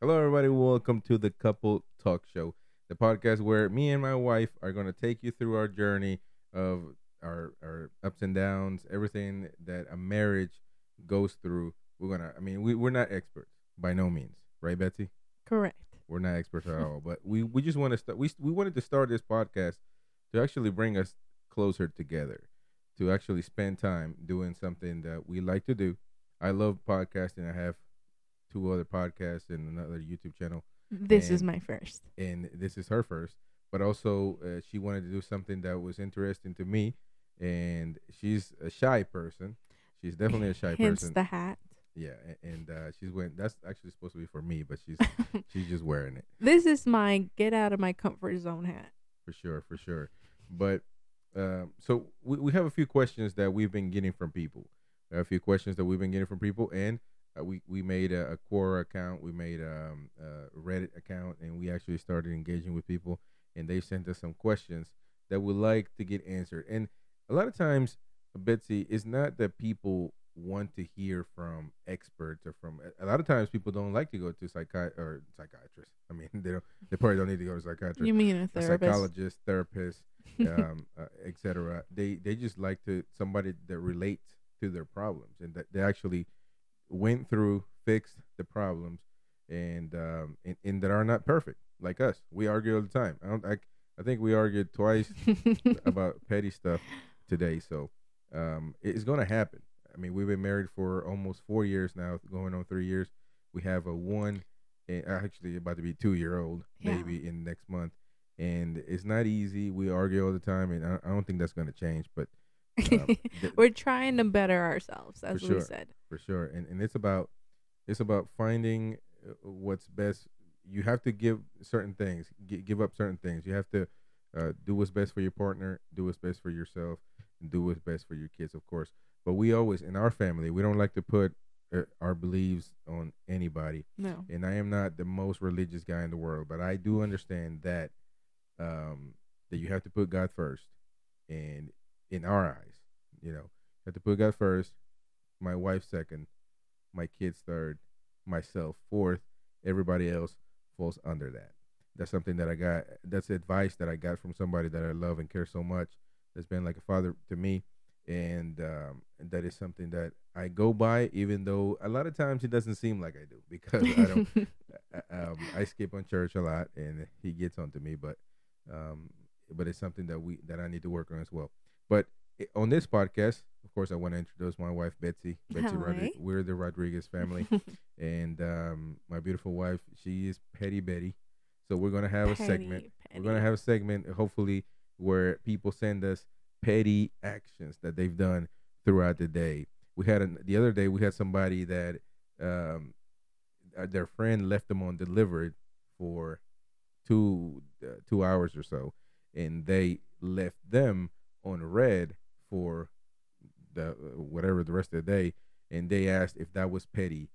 Hello, everybody. Welcome to the Couple Talk Show, the podcast where me and my wife are going to take you through our journey of our our ups and downs, everything that a marriage goes through. We're gonna. I mean, we we're not experts by no means, right, Betsy? Correct. We're not experts at all, but we we just want to start. We we wanted to start this podcast to actually bring us closer together, to actually spend time doing something that we like to do. I love podcasting. I have two other podcasts and another YouTube channel, This is my first. and this is her first. But also, uh, she wanted to do something that was interesting to me, and she's a shy person. She's definitely a shy Hence person. the hat. yeah, and uh, she's went. That's actually supposed to be for me, but she's she's just wearing it. This is my get out of my comfort zone hat. for sure, for sure. But um, so we, we have a few questions that we've been getting from people. A few questions that we've been getting from people, and we we made a, a Quora account, we made um, a Reddit account, and we actually started engaging with people, and they sent us some questions that we like to get answered. And a lot of times, Betsy, it's not that people want to hear from experts or from a lot of times people don't like to go to psychi- or psychiatrists. I mean, they don't. They probably don't need to go to psychiatrist. You mean a a therapist? psychologist, therapist, um, uh, etc. They they just like to somebody that relates to their problems and that they actually went through, fixed the problems, and um, and, and that are not perfect like us. We argue all the time. I don't. I, I think we argued twice about petty stuff today. So um, it's going to happen. I mean, we've been married for almost four years now, going on three years. We have a one, and actually about to be two year old Yeah. baby in next month, and it's not easy. We argue all the time, and I, I don't think that's going to change. But th- We're trying to better ourselves, as For we said. for sure, and and it's about it's about finding uh, what's best. You have to give certain things, gi- give up certain things. You have to uh, do what's best for your partner, do what's best for yourself, and do what's best for your kids, of course. But we always, in our family, we don't like to put uh, our beliefs on anybody. No. And I am not the most religious guy in the world, but I do understand that um, that you have to put God first, and in our eyes, you know, you have to put God first, my wife second, my kids third, myself fourth, everybody else falls under that. That's something that I got. That's advice that I got from somebody that I love and care so much. That's been like a father to me, and um, and that is something that I go by, even though a lot of times it doesn't seem like I do because I don't. uh, um, I skip on church a lot, and he gets onto me. But, um, but it's something that we that I need to work on as well. But i- on this podcast, of course, I want to introduce my wife Betsy. Betsy. Rodriguez. We're the Rodriguez family, and um, my beautiful wife. She is Petty Betty. So we're gonna have a segment. Petty, We're gonna have a segment, hopefully, where people send us petty actions that they've done throughout the day. We had an, the other day we had somebody that um, uh, their friend left them on delivered for two uh, two hours or so, and they left them on read for the whatever the rest of the day, and they asked if that was petty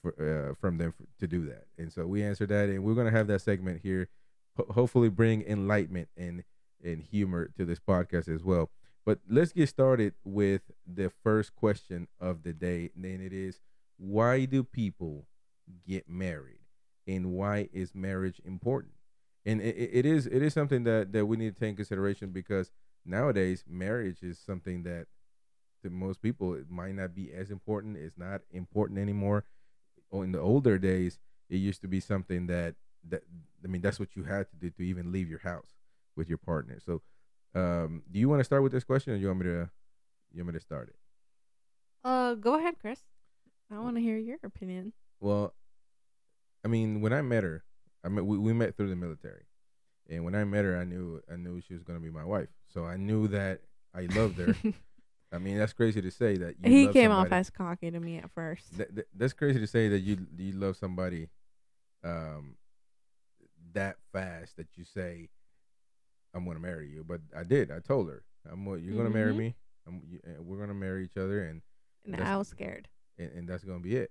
for, uh, from them for, to do that, and so we answered that, and we're gonna have that segment here, ho- hopefully bring enlightenment and and humor to this podcast as well. But let's get started with the first question of the day, and it is, why do people get married, and why is marriage important? And it, it is it is something that that we need to take consideration because nowadays marriage is something that to most people it might not be as important. It's not important anymore. Or in the older days, it used to be something that that I mean that's what you had to do to even leave your house with your partner. So, um, do you want to start with this question, or you want me to you want me to start it? Uh, go ahead, Chris. I want to hear your opinion. Well, I mean, when I met her, I met we, we met through the military, and when I met her, I knew I knew she was gonna be my wife. So I knew that I loved her. I mean, that's crazy to say that you he came off somebody- as cocky to me at first. That, that- that's crazy to say that you you love somebody, um, that fast that you say, "I'm gonna marry you." But I did. I told her, "I'm you're gonna marry Mhm. me. You, and we're gonna marry each other, and and I was scared. and, and that's gonna be it.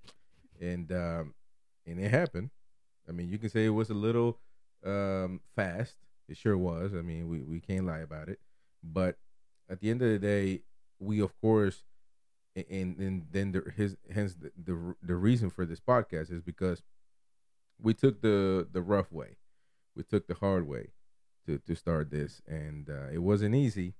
And um, and it happened. I mean, you can say it was a little um fast. It sure was. I mean, we we can't lie about it. But at the end of the day, we of course, and and then the, his hence the, the the reason for this podcast is because we took the the rough way, we took the hard way to to start this, and uh, it wasn't easy.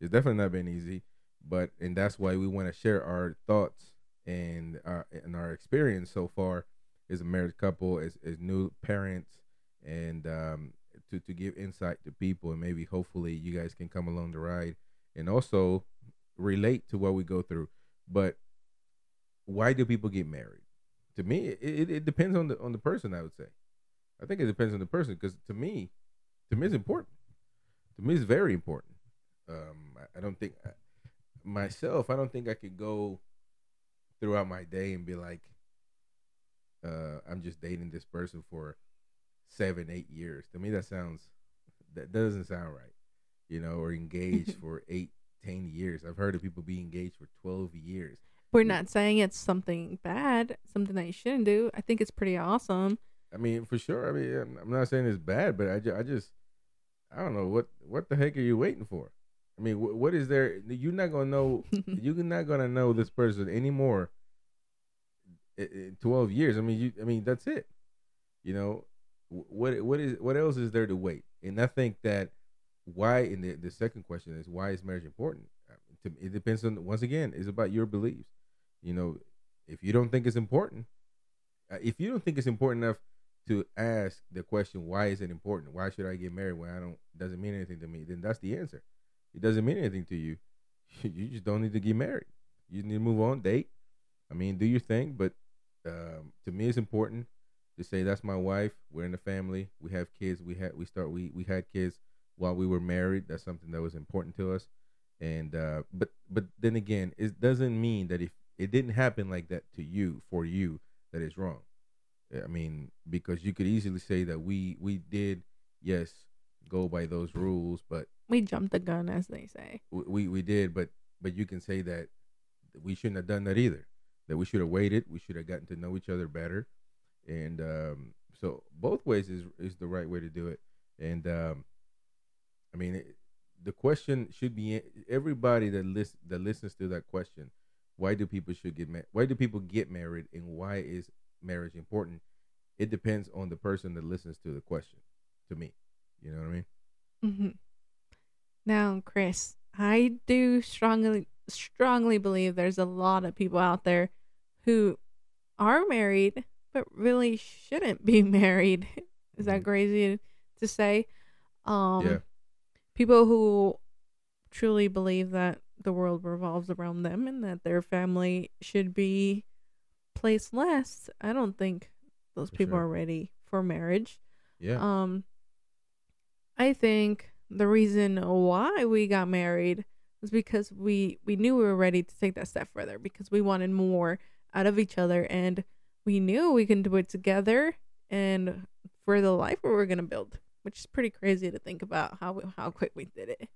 It's definitely not been easy, but and that's why we want to share our thoughts and our and our experience so far as a married couple, as as new parents, and um, to to give insight to people, and maybe hopefully you guys can come along the ride and also relate to what we go through. But why do people get married? To me, it, it, depends on the on the person. I would say, I think it depends on the person because to me, to me, it's important. To me, it's very important. Um, I, I don't think I, myself. I don't think I could go throughout my day and be like, uh, I'm just dating this person for seven, eight years. To me, that sounds that doesn't sound right. You know, or engaged for eight, ten years. I've heard of people be engaged for twelve years. We're not saying it's something bad, something that you shouldn't do. I think it's pretty awesome. I mean, for sure. I mean, I'm, not saying it's bad, but I, ju- I just, I don't know what what the heck are you waiting for? I mean, wh- what is there? You're not gonna know. you're not gonna know this person anymore. In, in twelve years. I mean, you. I mean, that's it. You know, what what is what else is there to wait? And I think that why. And the the second question is why is marriage important? To, it depends on once again, it's about your beliefs. You know, if you don't think it's important, uh, if you don't think it's important enough to ask the question, why is it important? Why should I get married when I don't doesn't mean anything to me? Then that's the answer. It doesn't mean anything to you. You just don't need to get married. You need to move on, date. I mean, do your thing. But um, to me, it's important to say that's my wife. We're in the family. We have kids. We had we start we we had kids while we were married. That's something that was important to us. And uh, but but then again, it doesn't mean that if it didn't happen like that to you for you that is wrong. I mean, because you could easily say that we we did yes go by those rules, but We jumped the gun, as they say. we we, we did, but but you can say that we shouldn't have done that either. That we should have waited. We should have gotten to know each other better, and um, so both ways is is the right way to do it. And um, I mean, it, the question should be everybody that list that listens to that question. Why do people should get married? Why do people get married, and why is marriage important? It depends on the person that listens to the question. To me, you know what I mean? hmm Now, Chris, I do strongly strongly believe there's a lot of people out there who are married but really shouldn't be married. Is that Mhm. crazy to say? Um Yeah. people who truly believe that the world revolves around them and that their family should be placed last. I don't think those For people sure. are ready for marriage. Yeah. Um, I think the reason why we got married was because we we knew we were ready to take that step further because we wanted more out of each other and we knew we can do it together and for the life we were gonna build, which is pretty crazy to think about how we, how quick we did it.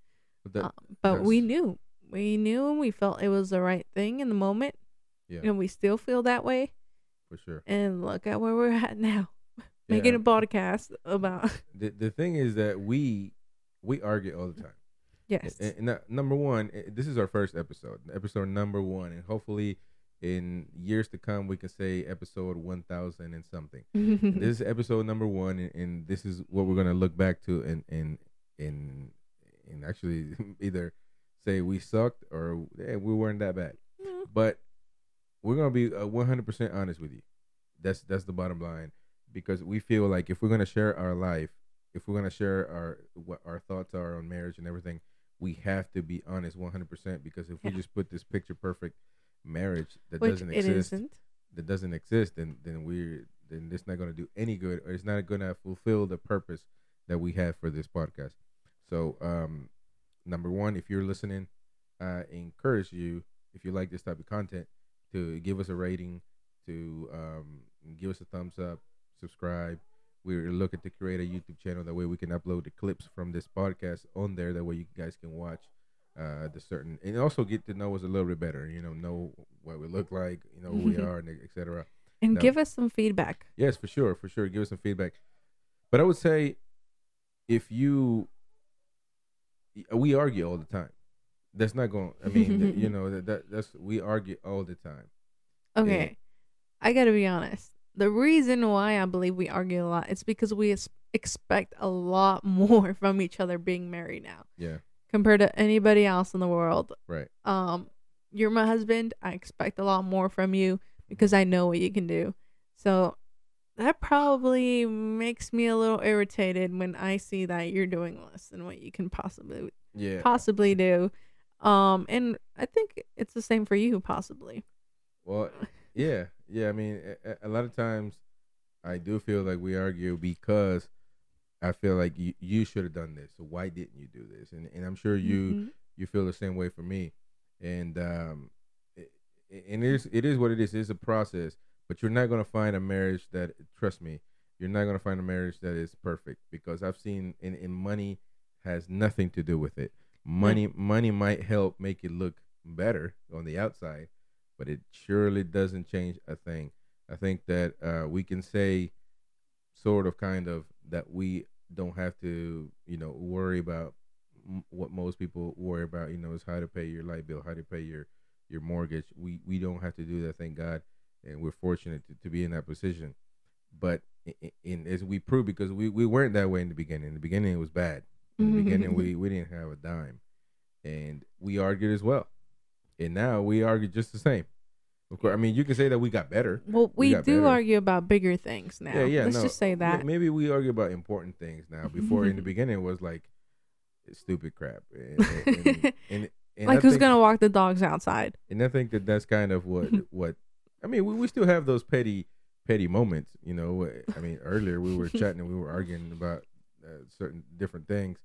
But that, Um, but we knew, we knew, and we felt it was the right thing in the moment, yeah, and we still feel that way. for sure. And look at where we're at now, making Yeah. a podcast about the the thing is that we we argue all the time. yes. And, and that- number one, eh, this is our first episode, episode number one, and hopefully in years to come we can say episode one thousand and something. And this is episode number one, and, and this is what we're gonna look back to, and and and and actually either say we sucked or eh, we weren't that bad. Mm. But we're gonna be one hundred percent honest with you. That's that's the bottom line because we feel like if we're gonna share our life, if we're gonna share our what our thoughts are on marriage and everything, we have to be honest one hundred percent. Because if we just put this picture perfect marriage that Which doesn't it exist, isn't. that doesn't exist, then then we're then it's not gonna do any good, or it's not gonna fulfill the purpose that we have for this podcast. So, um, number one, if you're listening, I encourage you if you like this type of content to give us a rating, to um, give us a thumbs up, subscribe. We're looking to create a YouTube channel that way we can upload the clips from this podcast on there. That way you guys can watch uh, the certain and also get to know us a little bit better. You know, know what we look like, you know who we are, and etc. And No. give us some feedback. Yes, for sure, for sure. Give us some feedback. But I would say, if you, we argue all the time. That's not going. I mean, th- you know that, that that's we argue all the time. Okay. I got to be honest. the reason why I believe we argue a lot is because we expect a lot more from each other being married now Yeah. Compared to anybody else in the world. Right. Um, you're my husband. I expect a lot more from you because I know what you can do. So that probably makes me a little irritated when I see that you're doing less than what you can possibly Yeah. possibly do. Um, and I think it's the same for you, possibly. Well, yeah, yeah. I mean, a- a, a lot of times, I do feel like we argue because I feel like you you should have done this. So why didn't you do this? And and I'm sure you Mhm. you feel the same way for me. And um, it, and it is it is what it is. It's a process, but you're not gonna find a marriage that trust me. You're not gonna find a marriage that is perfect because I've seen and, and money has nothing to do with it. Money money might help make it look better on the outside, but it surely doesn't change a thing. I think that uh, we can say, sort of, kind of, that we don't have to, you know, worry about what most people worry about. You know, is how to pay your light bill, how to pay your your mortgage. We we don't have to do that, thank God, and we're fortunate to, to be in that position. But in, in as we prove, because we, we weren't that way in the beginning. In the beginning, it was bad. In the mm-hmm. beginning, we we didn't have a dime, and we argued as well. And now we argue just the same. Of course, I mean you can say that we got better. Well, We we, do better. argue about bigger things now. Yeah, yeah. Let's no, just say that. Maybe we argue about important things now. Before in the beginning, it was like stupid crap. And, and, and, and, and I like, who's think- gonna walk the dogs outside? And I think that that's kind of what what I mean. We, we still have those petty petty moments. You know, I mean, earlier we were chatting and we were arguing about uh, certain different things.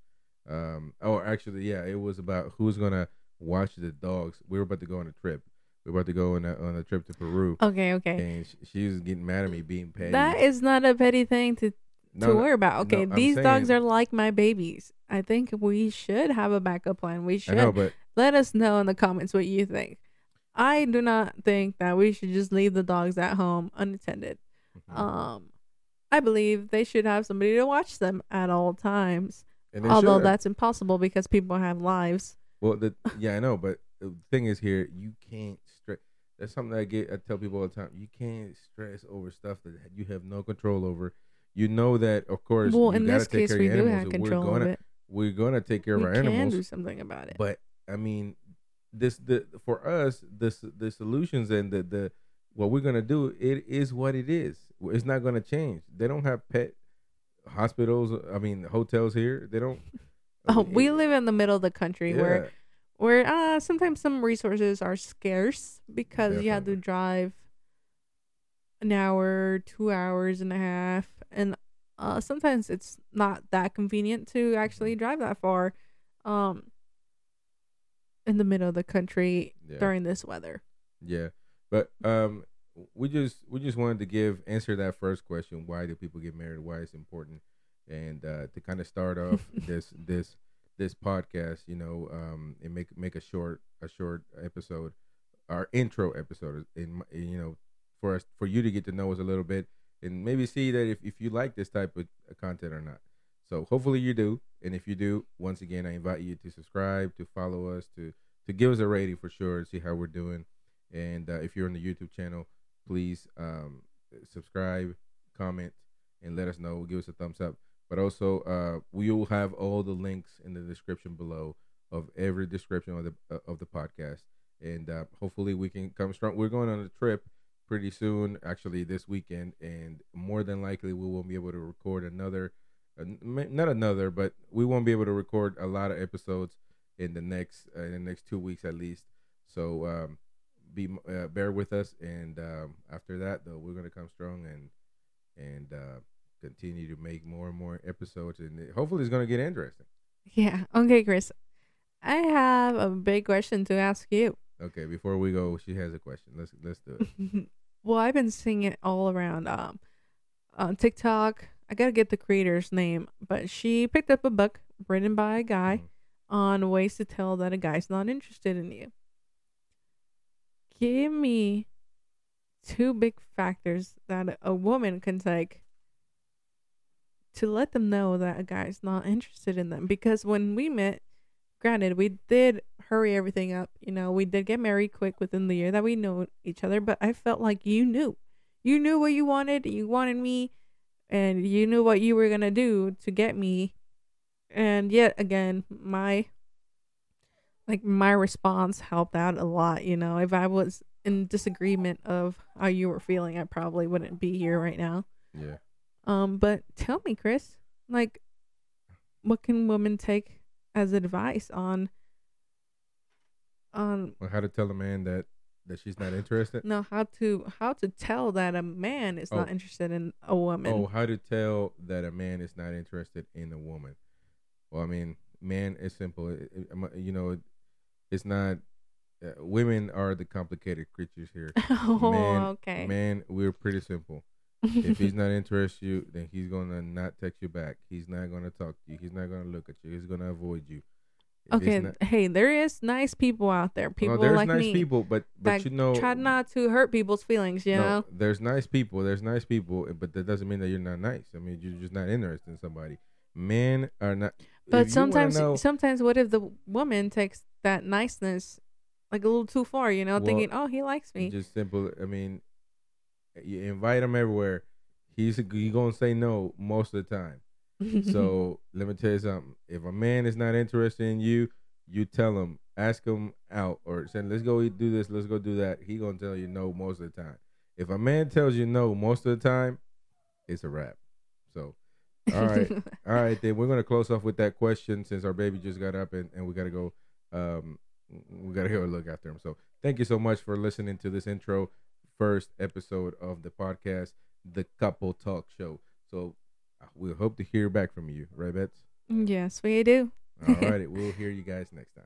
Um, oh, actually, yeah, it was about who's gonna watch the dogs. We were about to go on a trip. We were about to go on a, on a trip to Peru, Okay, okay. and she, she was getting mad at me being petty. That is not a petty thing to No, to no, worry about. Okay, I'm these dogs are like my babies. I think we should have a backup plan. We should know, but let us know in the comments what you think. I do not think that we should just leave the dogs at home unattended. Mm-hmm. Um, I believe they should have somebody to watch them at all times. Although should. that's impossible because people have lives. Well, the yeah, I know, but the thing is here, you can't. That's something that I get. I tell people all the time. You can't stress over stuff that you have no control over. You know that, of course. Well, you in this take case, we do animals, have control we're gonna, of it. We're gonna take care of We our can animals. do something about it. But I mean, this the for us this the solutions and the the what we're gonna do. It is what it is. It's not gonna change. They don't have pet hospitals. I mean, hotels here. They don't. I oh, mean, we it- live in the middle of the country yeah. where uh sometimes some resources are scarce because you have to drive an hour, two hours and a half, and uh sometimes it's not that convenient to actually Mm-hmm. drive that far, um, in the middle of the country Yeah. during this weather. Yeah, but um, we just we just wanted to give answer that first question: Why do people get married? Why it's important? And uh, to kind of start off this this this podcast, you know, um, and make make a short a short episode, our intro episode, in you know, for us for you to get to know us a little bit and maybe see that if, if you like this type of uh, content or not. So hopefully you do, and if you do, once again, I invite you to subscribe, to follow us, to to give us a rating for sure, and see how we're doing. And uh, if you're on the YouTube channel, please um, subscribe, comment, and let us know. Give us a thumbs up. But also, uh, we will have all the links in the description below of every description of the uh, of the podcast. And uh, hopefully, we can come strong. We're going on a trip pretty soon, actually this weekend, and more than likely, we won't be able to record another. Uh, not another, but we won't be able to record a lot of episodes in the next uh, in the next two weeks at least. So um, be uh, bear with us, and um, after that, though, we're gonna come strong and and continue to make more and more episodes, and hopefully, it's gonna get interesting. Yeah. Okay, Chris. I have a big question to ask you. Okay, before we go, she has a question. Let's let's do it. well, I've been seeing it all around um on TikTok. I gotta get the creator's name, but she picked up a book written by a guy Mhm. on ways to tell that a guy's not interested in you. Give me two big factors that a woman can take to let them know that a guy's not interested in them. Because when we met, granted, we did hurry everything up. You know, we did get married quick within the year that we know each other, but I felt like you knew. you knew what you wanted, you wanted me, and you knew what you were gonna do to get me. And yet again, my like my response helped out a lot. You know, if I was in disagreement of how you were feeling, I probably wouldn't be here right now. Yeah. Um, but tell me, Chris, like, what can women take as advice on on Well, how to tell a man that that she's not interested? no how to how to tell that a man is not Oh. interested in a woman? Oh, how to tell that a man is not interested in a woman? Well, I mean, man is simple. It- it- you know, it- it's not. Uh, women are the complicated creatures here. Oh, man, okay. Man, we're pretty simple. If he's not interested in you, then he's gonna not text you back. He's not gonna talk to you. He's not gonna look at you. He's gonna avoid you. If okay, not- hey, there is nice people out there. People there's like nice me people, but but you know, try not to hurt people's feelings. You no, know, there's nice people. There's nice people, eh, but that doesn't mean that you're not nice. I mean, you're just not interested in somebody. Men are not. but sometimes, know- sometimes, what if the woman takes that niceness like a little too far? You know, Well, thinking, oh, he likes me. Just simple. I mean, you invite him everywhere. He's he gonna say no most of the time. So let me tell you something. If a man is not interested in you, you tell him, ask him out, or say, "Let's go do this. Let's go do that." He gonna tell you no most of the time. If a man tells you no most of the time, it's a wrap. So, all right, all right. Then we're gonna close off with that question since our baby just got up and, and we gotta go. Um, we gotta go look after him. So, thank you so much for listening to this intro first episode of the podcast, the Couple Talk Show. So, uh, we hope to hear back from you, right, Bets? yes, we do. All righty, we'll hear you guys next time.